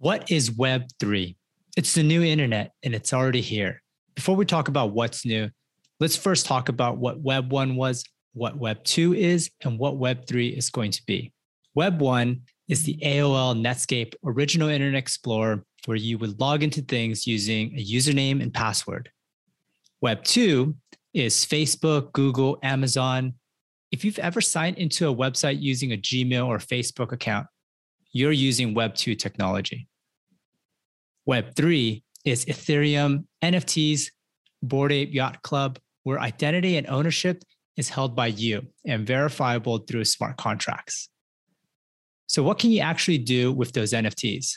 What is Web3? It's the new internet and it's already here. Before we talk about what's new, let's first talk about what Web 1 was, what Web 2 is, and what Web 3 is going to be. Web 1 is the AOL Netscape original Internet Explorer where you would log into things using a username and password. Web 2 is Facebook, Google, Amazon. If you've ever signed into a website using a Gmail or Facebook account, you're using Web 2 technology. Web 3 is Ethereum, NFTs, Bored Ape Yacht Club, where identity and ownership is held by you and verifiable through smart contracts. So, what can you actually do with those NFTs?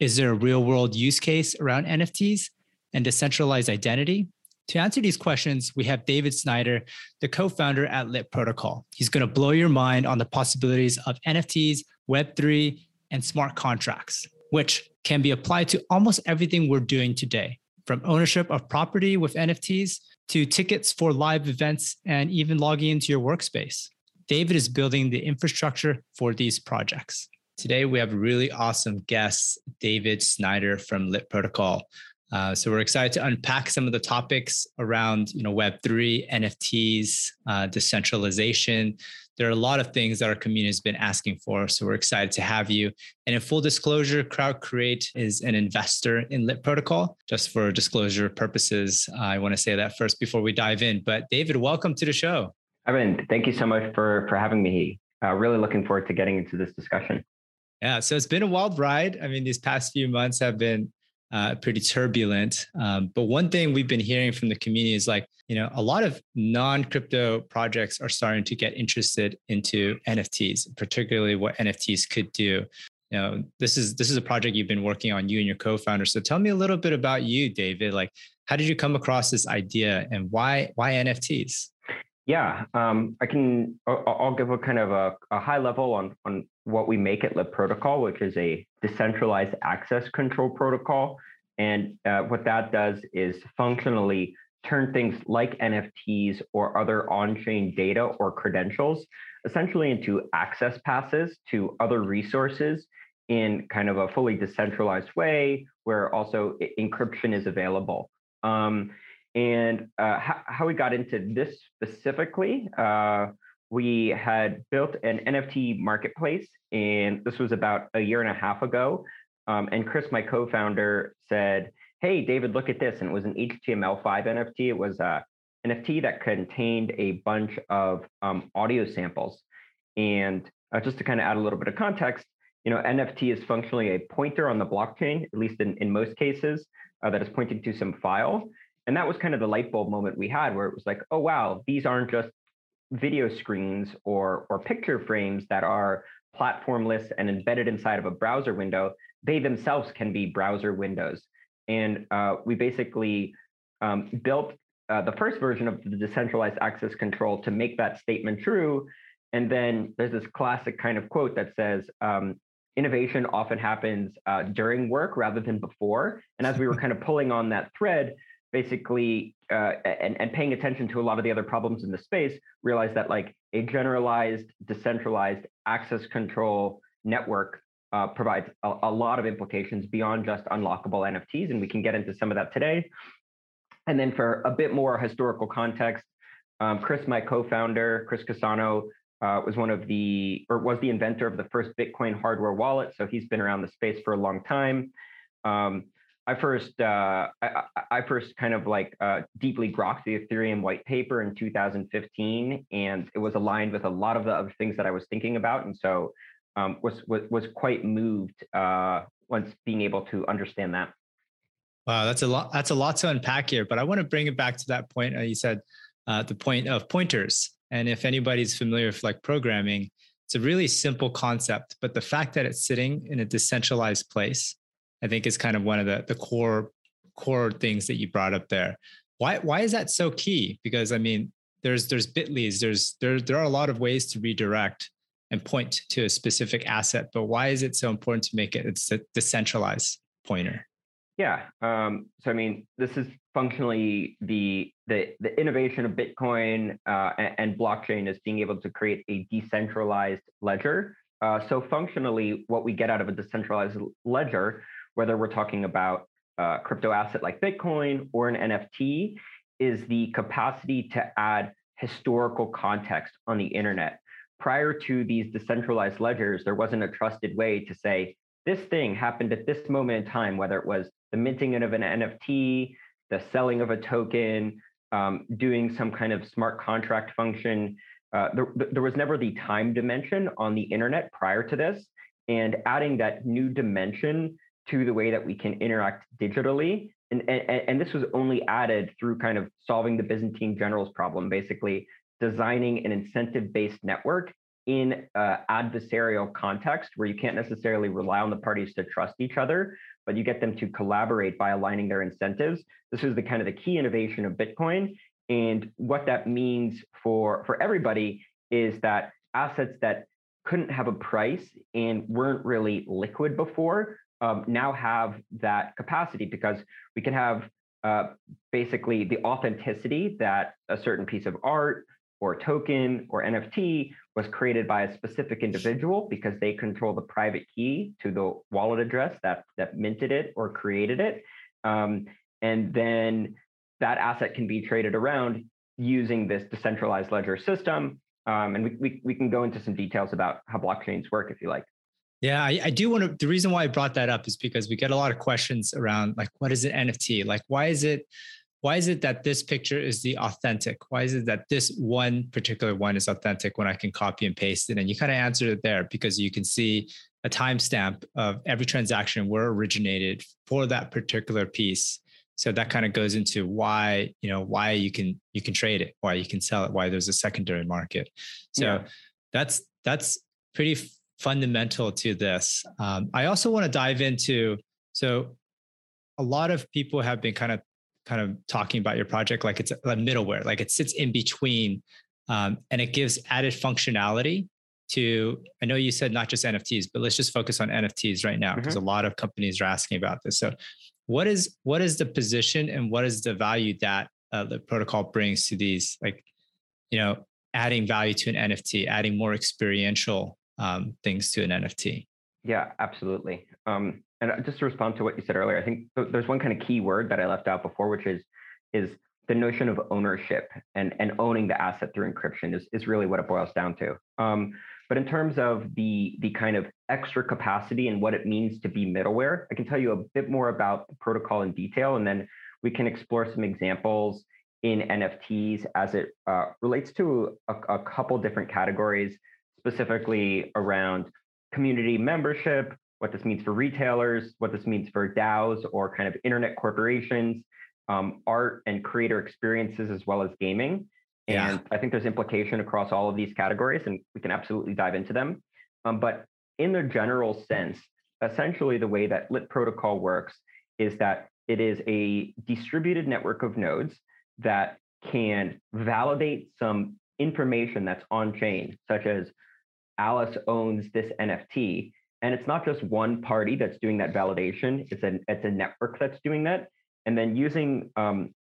Is there a real world use case around NFTs and decentralized identity? To answer these questions, we have David Snyder, the co founder at Lit Protocol. He's going to blow your mind on the possibilities of NFTs, Web3, and smart contracts, which can be applied to almost everything we're doing today, from ownership of property with NFTs to tickets for live events and even logging into your workspace. David is building the infrastructure for these projects. Today, we have a really awesome guest, David Snyder from Lit Protocol. Uh, so we're excited to unpack some of the topics around, you know, Web three, NFTs, uh, decentralization, there are a lot of things that our community has been asking for. So we're excited to have you. And in full disclosure, Crowd Create is an investor in Lit Protocol. Just for disclosure purposes, I want to say that first before we dive in. But David, welcome to the show. Evan, thank you so much for for having me. Uh, really looking forward to getting into this discussion. Yeah, so it's been a wild ride. I mean, these past few months have been uh, pretty turbulent. Um, but one thing we've been hearing from the community is like, you know, a lot of non-crypto projects are starting to get interested into NFTs, particularly what NFTs could do. You know, this is this is a project you've been working on, you and your co-founder. So tell me a little bit about you, David. Like, how did you come across this idea, and why why NFTs? Yeah, um, I can. I'll give a kind of a, a, high level on on what we make at Lit Protocol, which is a decentralized access control protocol. And uh, what that does is functionally turn things like NFTs or other on-chain data or credentials essentially into access passes to other resources in kind of a fully decentralized way, where also encryption is available. Um, and uh, how, how, we got into this specifically, uh, we had built an NFT marketplace, and this was about a year and a half ago. Um, and Chris, my co-founder, said, "Hey, David, look at this!" And it was an HTML5 NFT. It was a NFT that contained a bunch of um, audio samples. And uh, just to kind of add a little bit of context, you know, NFT is functionally a pointer on the blockchain, at least in, in most cases, uh, that is pointing to some file. And that was kind of the light bulb moment we had where it was like, oh, wow, these aren't just video screens or, or picture frames that are platformless and embedded inside of a browser window. They themselves can be browser windows. And uh, we basically um, built uh, the first version of the decentralized access control to make that statement true. And then there's this classic kind of quote that says, um, innovation often happens uh, during work rather than before. And as we were kind of pulling on that thread, basically uh, and, and paying attention to a lot of the other problems in the space realized that like a generalized decentralized access control network uh, provides a, a, lot of implications beyond just unlockable nfts and we can get into some of that today. And then for a bit more historical context um, chris my co-founder chris Cassano uh, was one of the or was the inventor of the first bitcoin hardware wallet so he's been around the space for a long time. Um, I first uh, I, I, first kind of like uh, deeply grokked the Ethereum white paper in 2015, and it was aligned with a lot of the other things that I was thinking about, and so um, was, was was quite moved uh, once being able to understand that. Wow, that's a lot. That's a lot to unpack here, but I want to bring it back to that point uh, you said, uh, the point of pointers. And if anybody's familiar with like programming, it's a really simple concept, but the fact that it's sitting in a decentralized place I think is kind of one of the the core core things that you brought up there. Why why is that so key? Because I mean, there's there's Bitly's, there's there there are a lot of ways to redirect and point to a specific asset, but why is it so important to make it it's a decentralized pointer? Yeah. Um, so I mean, this is functionally the the the innovation of Bitcoin uh, and, and blockchain is being able to create a decentralized ledger Uh, so functionally, what we get out of a decentralized ledger, whether we're talking about a crypto asset like Bitcoin or an NFT, is the capacity to add historical context on the internet. Prior to these decentralized ledgers, there wasn't a trusted way to say, this thing happened at this moment in time, whether it was the minting of an NFT, the selling of a token, um, doing some kind of smart contract function. Uh, there, there was never the time dimension on the internet prior to this. And adding that new dimension to the way that we can interact digitally. And, and, and this was only added through kind of solving the Byzantine generals problem, basically designing an incentive based network in uh, adversarial context where you can't necessarily rely on the parties to trust each other, but you get them to collaborate by aligning their incentives. This is the kind of the key innovation of Bitcoin. And what that means for, for everybody is that assets that couldn't have a price and weren't really liquid before um, now have that capacity because we can have uh, basically the authenticity that a certain piece of art or token or NFT was created by a specific individual because they control the private key to the wallet address that that minted it or created it. Um, and then that asset can be traded around using this decentralized ledger system. Um, and we, we, we can go into some details about how blockchains work if you like. Yeah, I, I, do want to. The reason why I brought that up is because we get a lot of questions around like, what is an NFT? Like, why is it why is it that this picture is the authentic? Why is it that this one particular one is authentic when I can copy and paste it? And you kind of answered it there because you can see a timestamp of every transaction where originated for that particular piece. So that kind of goes into why, you know, why you can you can trade it, why you can sell it, why there's a secondary market. So yeah. that's that's pretty fundamental to this. Um, I also want to dive into so a lot of people have been kind of kind of talking about your project like it's a middleware, like it sits in between um, and it gives added functionality to i know you said not just nfts but let's just focus on nfts right now because mm-hmm. a lot of companies are asking about this so what is what is the position and what is the value that uh, the protocol brings to these like you know adding value to an nft adding more experiential um, things to an nft yeah absolutely. Um, and uh, just to respond to what you said earlier, I think there's one kind of key word that I left out before, which is is the notion of ownership and and owning the asset through encryption is is really what it boils down to. Um, but in terms of the the kind of extra capacity and what it means to be middleware, I can tell you a bit more about the protocol in detail, and then we can explore some examples in NFTs as it uh, relates to a, a couple different categories, specifically around community membership, what this means for retailers, what this means for DAOs or kind of internet corporations, um, art and creator experiences, as well as gaming. And yeah. I think there's implication across all of these categories, and we can absolutely dive into them. Um, but in the general sense, essentially the way that Lit Protocol works is that it is a distributed network of nodes that can validate some information that's on chain, such as Alice owns this NFT and it's not just one party that's doing that validation; it's a it's a network that's doing that. And then using um,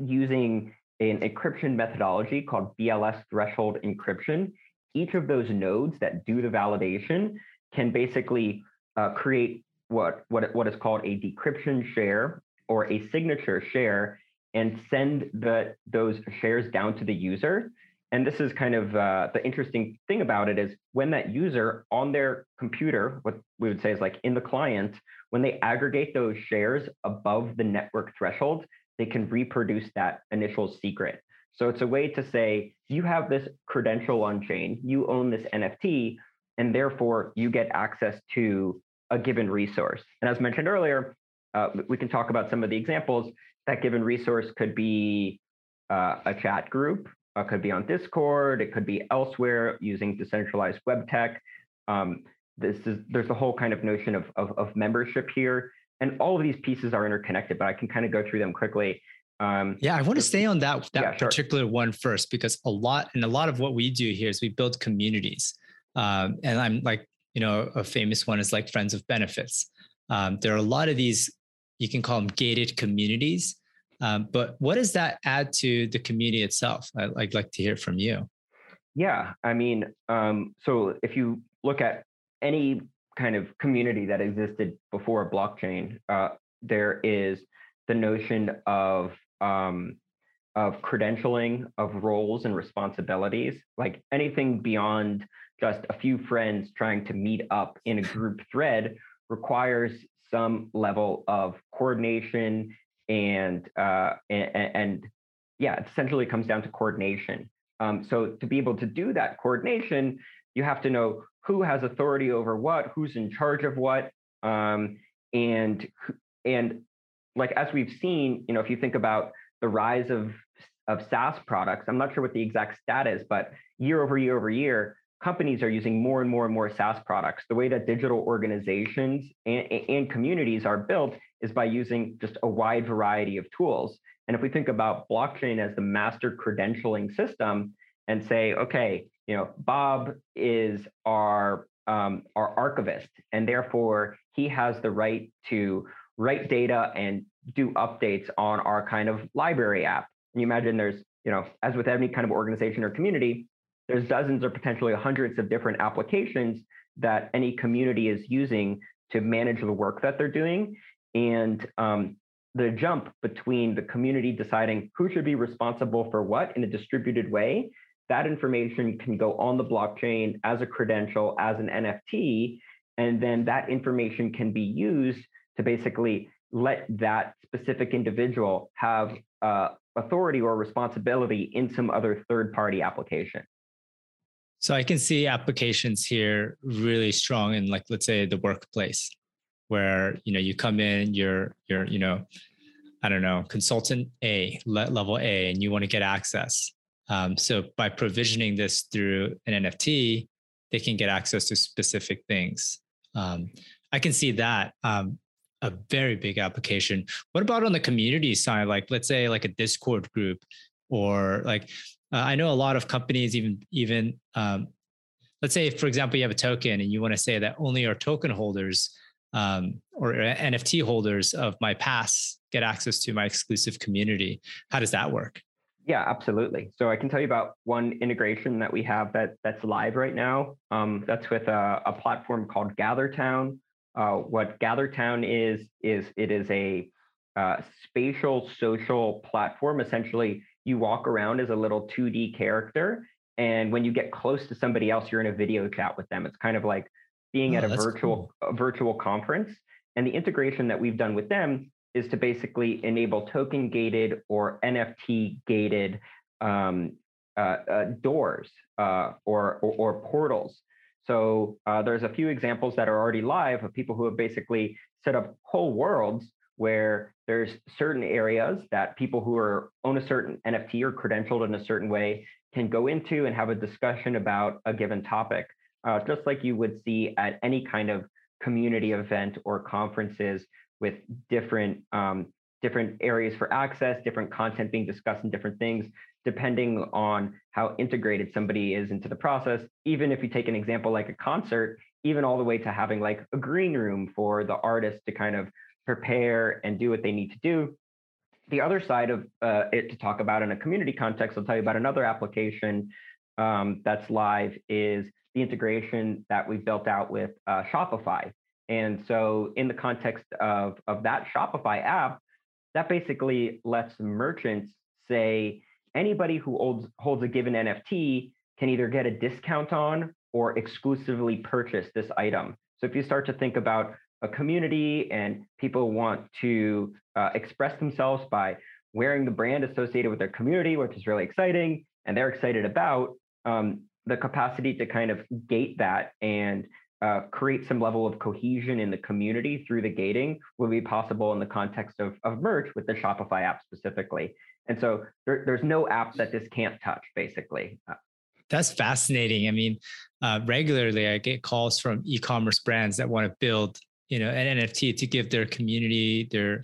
using an encryption methodology called BLS threshold encryption, each of those nodes that do the validation can basically uh, create what what what is called a decryption share or a signature share and send the those shares down to the user and this is kind of uh, the interesting thing about it is when that user on their computer, what we would say is like in the client, when they aggregate those shares above the network threshold, they can reproduce that initial secret. So it's a way to say, you have this credential on chain, you own this NFT, and therefore you get access to a given resource. And as mentioned earlier, uh, we can talk about some of the examples. That given resource could be uh, a chat group, uh, could be on Discord, it could be elsewhere using decentralized web tech. Um, this is there's a whole kind of notion of, of, of membership here, and all of these pieces are interconnected. But I can kind of go through them quickly. Um, yeah, I want to stay on that that yeah, particular sure. one first because a lot and a lot of what we do here is we build communities, um, and I'm like you know a famous one is like Friends of Benefits. Um, there are a lot of these you can call them gated communities um, but what does that add to the community itself? I, would like to hear from you. Yeah, I mean, um, so if you look at any kind of community that existed before blockchain, uh, there is the notion of um, of credentialing of roles and responsibilities, like anything beyond just a few friends trying to meet up in a group thread requires some level of coordination and uh, and, and, yeah, it essentially comes down to coordination. Um, so to be able to do that coordination, you have to know who has authority over what, who's in charge of what, um, and and like as we've seen, you know, if you think about the rise of of SaaS products, I'm not sure what the exact stat is, but year over year over year, companies are using more and more and more SaaS products. The way that digital organizations and, and communities are built is by using just a wide variety of tools. And if we think about blockchain as the master credentialing system and say, okay, you know, Bob is our um, our archivist, and therefore he has the right to write data and do updates on our kind of library app. And you imagine there's, you know, as with any kind of organization or community, there's dozens or potentially hundreds of different applications that any community is using to manage the work that they're doing. And um, the jump between the community deciding who should be responsible for what in a distributed way, that information can go on the blockchain as a credential, as an NFT, and then that information can be used to basically let that specific individual have uh, authority or responsibility in some other third party application. So I can see applications here really strong in like let's say the workplace where you know you come in you're you're you know I don't know consultant A level A and you want to get access. Um, so by provisioning this through an NFT, they can get access to specific things. Um, I can see that um, a very big application. What about on the community side? Like let's say like a Discord group or like uh, I know a lot of companies even even um, let's say for example you have a token and you want to say that only our token holders um, or NFT holders of my pass get access to my exclusive community. How does that work? Yeah, absolutely. So I can tell you about one integration that we have that that's live right now. Um, that's with a, a, platform called GatherTown. Uh, what GatherTown is is it is a uh, spatial social platform. Essentially, you walk around as a little 2D character. And when you get close to somebody else, you're in a video chat with them. It's kind of like being oh, at a virtual cool. a virtual conference. And the integration that we've done with them is to basically enable token gated or NFT gated um, uh, uh, doors uh, or, or, or portals. So uh, there's a few examples that are already live of people who have basically set up whole worlds where there's certain areas that people who are own a certain NFT or credentialed in a certain way can go into and have a discussion about a given topic, uh, just like you would see at any kind of community event or conferences with different um, different areas for access, different content being discussed, and different things, depending on how integrated somebody is into the process. Even if you take an example like a concert, even all the way to having like a green room for the artist to kind of prepare and do what they need to do. The other side of uh, it to talk about in a community context, I'll tell you about another application um, that's live is the integration that we built out with uh, Shopify. And so in the context of, of that Shopify app, that basically lets merchants say anybody who holds, holds a given NFT can either get a discount on or exclusively purchase this item. So if you start to think about a community and people want to uh, express themselves by wearing the brand associated with their community, which is really exciting and they're excited about, um, the capacity to kind of gate that and uh, create some level of cohesion in the community through the gating will be possible in the context of, of merch with the Shopify app specifically. And so there, there's no app that this can't touch, basically. Uh, That's fascinating. I mean, uh, regularly I get calls from e-commerce brands that want to build you know an nft to give their community their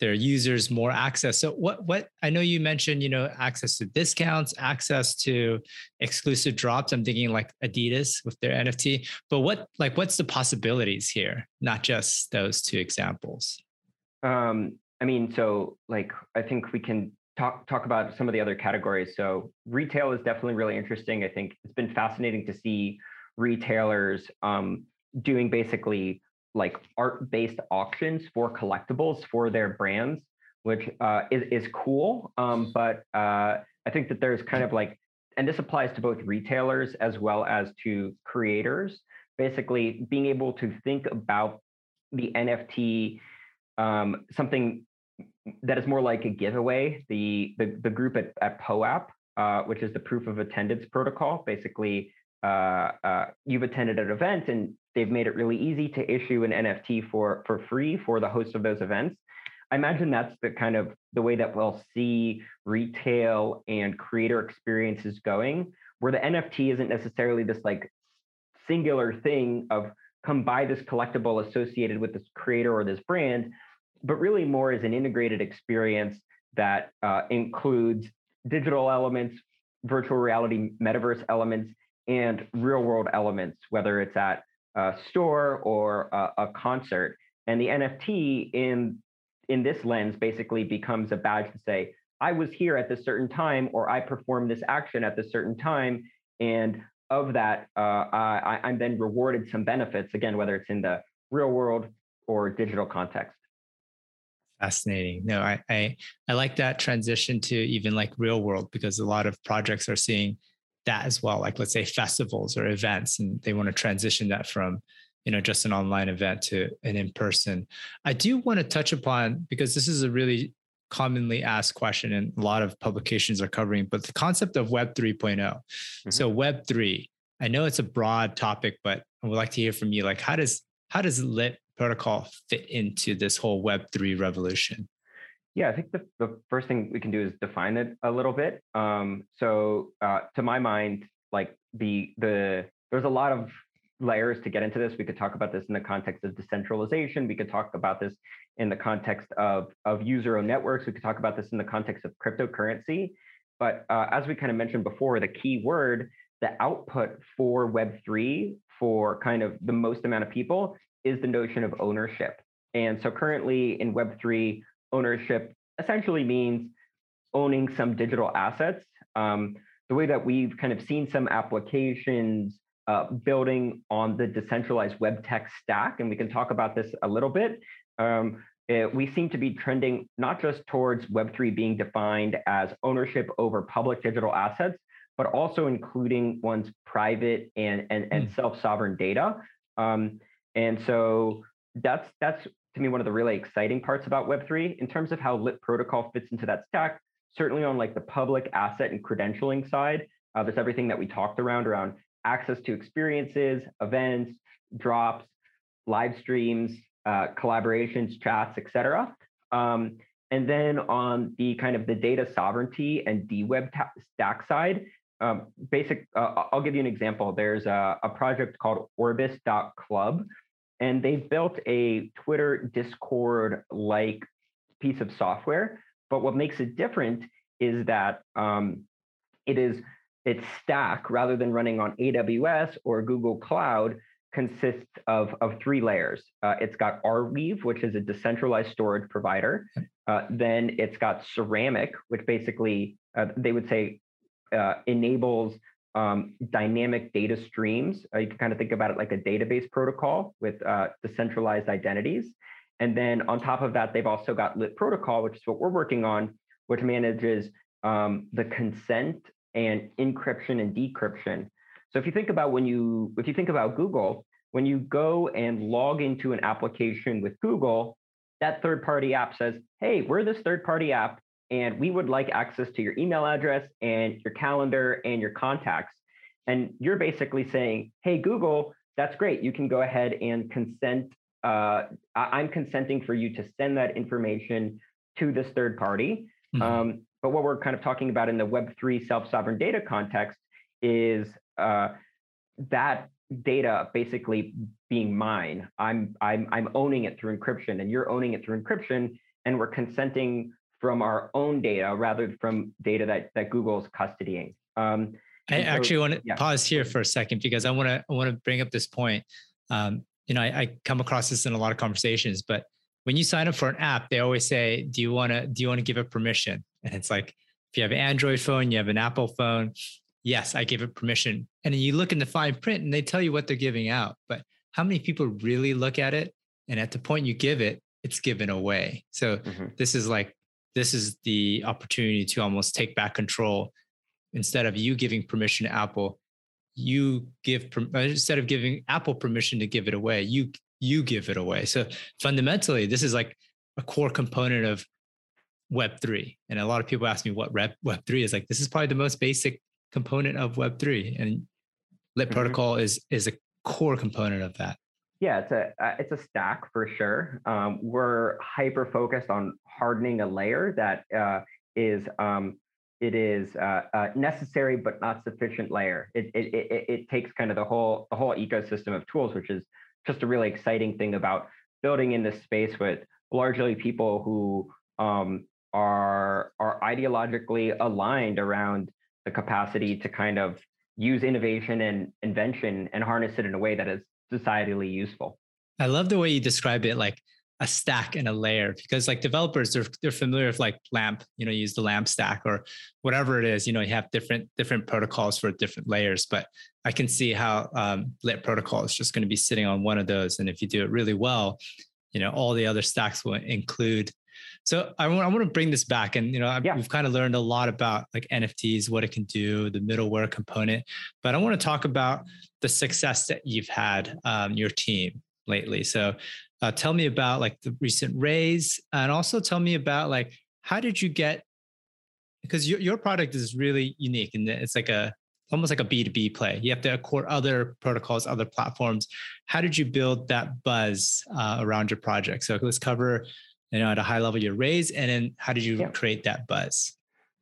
their users more access. So what what i know you mentioned you know access to discounts access to exclusive drops. I'm thinking like adidas with their nft but what like what's the possibilities here? Not just those two examples. Um i mean so like i think we can talk talk about some of the other categories. So retail is definitely really interesting. I think it's been fascinating to see retailers um, doing basically like art-based auctions for collectibles for their brands, which uh, is is cool. Um, but uh, I think that there's kind of like, and this applies to both retailers as well as to creators. Basically, being able to think about the NFT um, something that is more like a giveaway. The the, the group at, at POAP, uh, which is the proof of attendance protocol, basically uh, uh, you've attended an event and they've made it really easy to issue an NFT for for free for the host of those events. I imagine that's the kind of the way that we'll see retail and creator experiences going, where the NFT isn't necessarily this like singular thing of come buy this collectible associated with this creator or this brand, but really more as an integrated experience that uh, includes digital elements, virtual reality, metaverse elements, and real world elements, whether it's at a store or a, a concert. And the NFT in in this lens basically becomes a badge to say, I was here at this certain time, or I performed this action at this certain time, and of that, uh, I, I'm then rewarded some benefits again, whether it's in the real world or digital context. Fascinating. No, I, I I like that transition to even like real world because a lot of projects are seeing that as well like let's say festivals or events and they want to transition that from you know just an online event to an in person i do want to touch upon because this is a really commonly asked question and a lot of publications are covering but the concept of web 3.0 mm-hmm. so web 3 i know it's a broad topic but i would like to hear from you like how does how does lit protocol fit into this whole web 3 revolution yeah, I think the, the first thing we can do is define it a little bit. Um, so uh, to my mind, like the the there's a lot of layers to get into this. We could talk about this in the context of decentralization. We could talk about this in the context of of user-owned networks. We could talk about this in the context of cryptocurrency. But uh, as we kind of mentioned before, the key word, the output for Web3 for kind of the most amount of people is the notion of ownership. And so currently in Web3, ownership essentially means owning some digital assets. Um, the way that we've kind of seen some applications uh, building on the decentralized web tech stack, and we can talk about this a little bit. Um, it, we seem to be trending not just towards Web3 being defined as ownership over public digital assets, but also including one's private and, and, and mm. self sovereign data. Um, and so that's that's to me one of the really exciting parts about Web3 in terms of how Lit Protocol fits into that stack. Certainly on like the public asset and credentialing side, uh, there's everything that we talked around around access to experiences, events, drops, live streams, uh, collaborations, chats, etc. Um, and then on the kind of the data sovereignty and DWeb ta- stack side, um, basic, uh, I'll give you an example. There's a, a project called orbis.club and they've built a Twitter Discord like piece of software. But what makes it different is that um, it is its stack rather than running on AWS or Google Cloud consists of, of three layers. Uh, it's got Arweave, which is a decentralized storage provider. Uh, then it's got Ceramic, which basically uh, they would say uh, enables um, dynamic data streams. Uh, you can kind of think about it like a database protocol with uh, decentralized identities. And then on top of that, they've also got Lit Protocol, which is what we're working on, which manages um, the consent and encryption and decryption. So if you think about when you if you think about Google, when you go and log into an application with Google, that third party app says, "Hey, we're this third party app and we would like access to your email address and your calendar and your contacts. And you're basically saying, hey, Google, that's great. You can go ahead and consent. Uh, I'm consenting for you to send that information to this third party. Mm-hmm. Um, but what we're kind of talking about in the Web3 self sovereign data context is uh, that data basically being mine. I'm, I'm, I'm owning it through encryption, and you're owning it through encryption, and we're consenting from our own data rather than from data that, that Google's custodying. Um, I so, actually want to yeah. pause here for a second because I want to I want to bring up this point. Um, you know, I, I, come across this in a lot of conversations, but when you sign up for an app, they always say, "Do you want to do you want to give it permission?" And it's like, if you have an Android phone, you have an Apple phone, yes, I give it permission. And then you look in the fine print and they tell you what they're giving out. But how many people really look at it? And at the point you give it, it's given away. So mm-hmm. this is like, this is the opportunity to almost take back control. Instead of you giving permission to Apple, you give uh, instead of giving Apple permission to give it away, you you give it away. So fundamentally, this is like a core component of Web3. And a lot of people ask me what Web3 is like. This is probably the most basic component of Web3. And Lit mm-hmm. protocol is is a core component of that. Yeah, it's a uh, it's a stack for sure. Um, we're hyper focused on hardening a layer that uh, is um, it is uh, necessary but not sufficient layer. It, it, it it takes kind of the whole the whole ecosystem of tools, which is just a really exciting thing about building in this space with largely people who um, are are ideologically aligned around the capacity to kind of use innovation and invention and harness it in a way that is societally useful. I love the way you describe it like a stack and a layer because like developers they're they're familiar with like lamp you know use the lamp stack or whatever it is you know you have different different protocols for different layers but i can see how um, lit protocol is just going to be sitting on one of those and if you do it really well you know all the other stacks will include so I want, I want to bring this back and you know yeah. we've kind of learned a lot about like nfts what it can do the middleware component but i want to talk about the success that you've had um, your team lately. So uh, tell me about like the recent raise and also tell me about like how did you get because your, your product is really unique and it's like a almost like a b2b play. You have to accord other protocols other platforms. How did you build that buzz uh, around your project? So let's cover you know at a high level your raise and then how did you yeah. create that buzz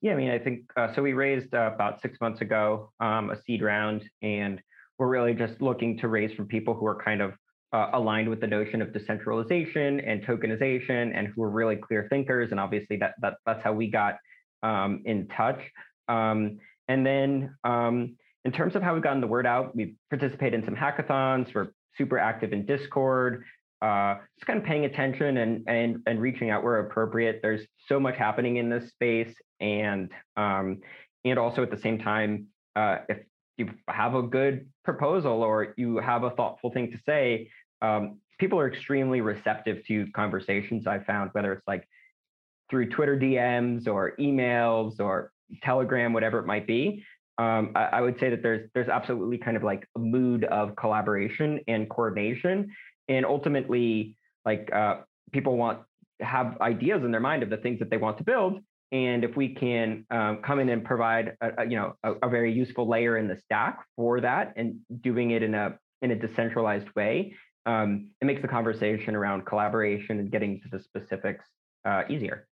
yeah i mean i think uh, so we raised uh, about six months ago um, a seed round and we're really just looking to raise from people who are kind of uh, aligned with the notion of decentralization and tokenization and who are really clear thinkers. And obviously that, that that's how we got um, in touch. Um, and then um, in terms of how we've gotten the word out, we participate in some hackathons. We're super active in Discord. Uh, just kind of paying attention and and and reaching out where appropriate. There's so much happening in this space, and um, and also at the same time, uh, if you have a good proposal or you have a thoughtful thing to say, um, people are extremely receptive to conversations. I found whether it's like through Twitter DMs or emails or Telegram, whatever it might be. Um, I, I, would say that there's there's absolutely kind of like a mood of collaboration and coordination, and ultimately, like uh, people want have ideas in their mind of the things that they want to build, and if we can um, come in and provide a, a you know a, a, very useful layer in the stack for that, and doing it in a in a decentralized way, um, it makes the conversation around collaboration and getting to the specifics uh, easier.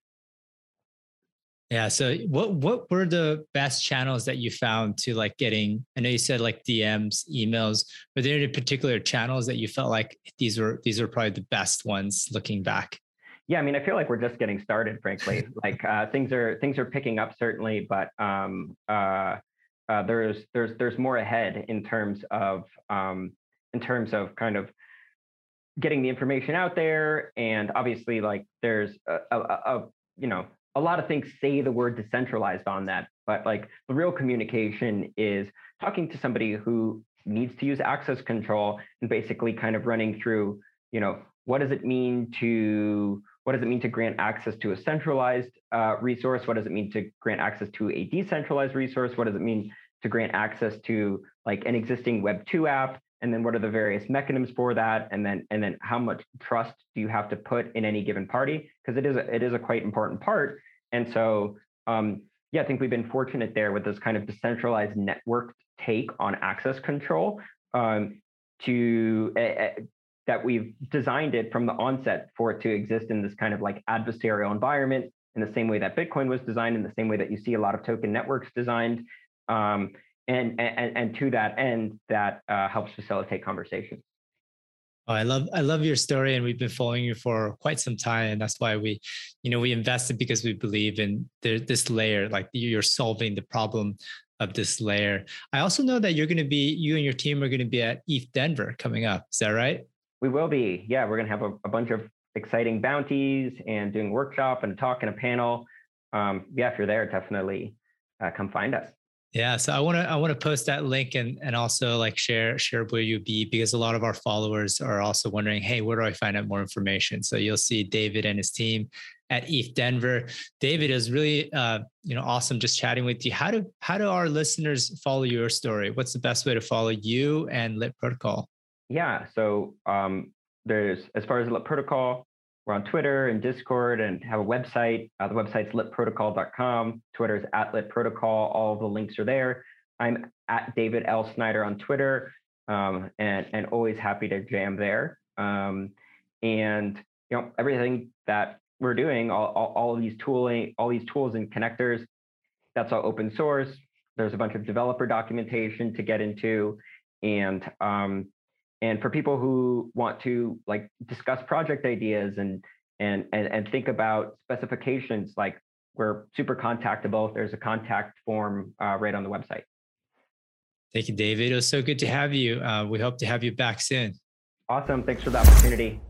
Yeah. So what what were the best channels that you found to like getting? I know you said like DMs, emails. Were there any particular channels that you felt like these were these are probably the best ones looking back? Yeah, I mean, I feel like we're just getting started, frankly. like uh, things are things are picking up certainly, but um, uh, uh, there's there's there's more ahead in terms of um, in terms of kind of getting the information out there and obviously like there's a, a, a, you know a lot of things say the word decentralized on that but like the real communication is talking to somebody who needs to use access control and basically kind of running through you know what does it mean to what does it mean to grant access to a centralized uh, resource? What does it mean to grant access to a decentralized resource? What does it mean to grant access to like an existing web 2 app and then what are the various mechanisms for that and then and then how much trust do you have to put in any given party? Because it is a, it is a quite important part. And so um, yeah i think we've been fortunate there with this kind of decentralized network take on access control um, to uh, that we've designed it from the onset for it to exist in this kind of like adversarial environment in the same way that bitcoin was designed in the same way that you see a lot of token networks designed. Um, and and, and to that end, that uh, helps facilitate conversation. Oh, I love I love your story, and we've been following you for quite some time, and that's why we, you know, we invested because we believe in the, this layer. Like you're solving the problem of this layer. I also know that you're going to be you and your team are going to be at ETH Denver coming up. Is that right? We will be. Yeah, we're going to have a, a bunch of exciting bounties and doing workshop and a talk and a panel. Um, yeah, if you're there, definitely uh, come find us. Yeah, so I want to I want to post that link and and also like share share where you be because a lot of our followers are also wondering, hey, where do I find out more information? So you'll see David and his team at ETH Denver. David is really uh, you know awesome just chatting with you. How do how do our listeners follow your story? What's the best way to follow you and Lit Protocol? Yeah, so um, there's as far as Lit Protocol, we're on Twitter and Discord and have a website. Uh, the website's litprotocol.com. Twitter is at litprotocol. All the links are there. I'm at David L. Snyder on Twitter um, and, and always happy to jam there. Um, and you know everything that we're doing, all, all, all of these tooling, all these tools and connectors, that's all open source. There's a bunch of developer documentation to get into. And um, and for people who want to like discuss project ideas and and and, and think about specifications like we're super contactable. There's a contact form uh, right on the website. Thank you david. It was so good to have you. Uh, we hope to have you back soon. Awesome. Thanks for the opportunity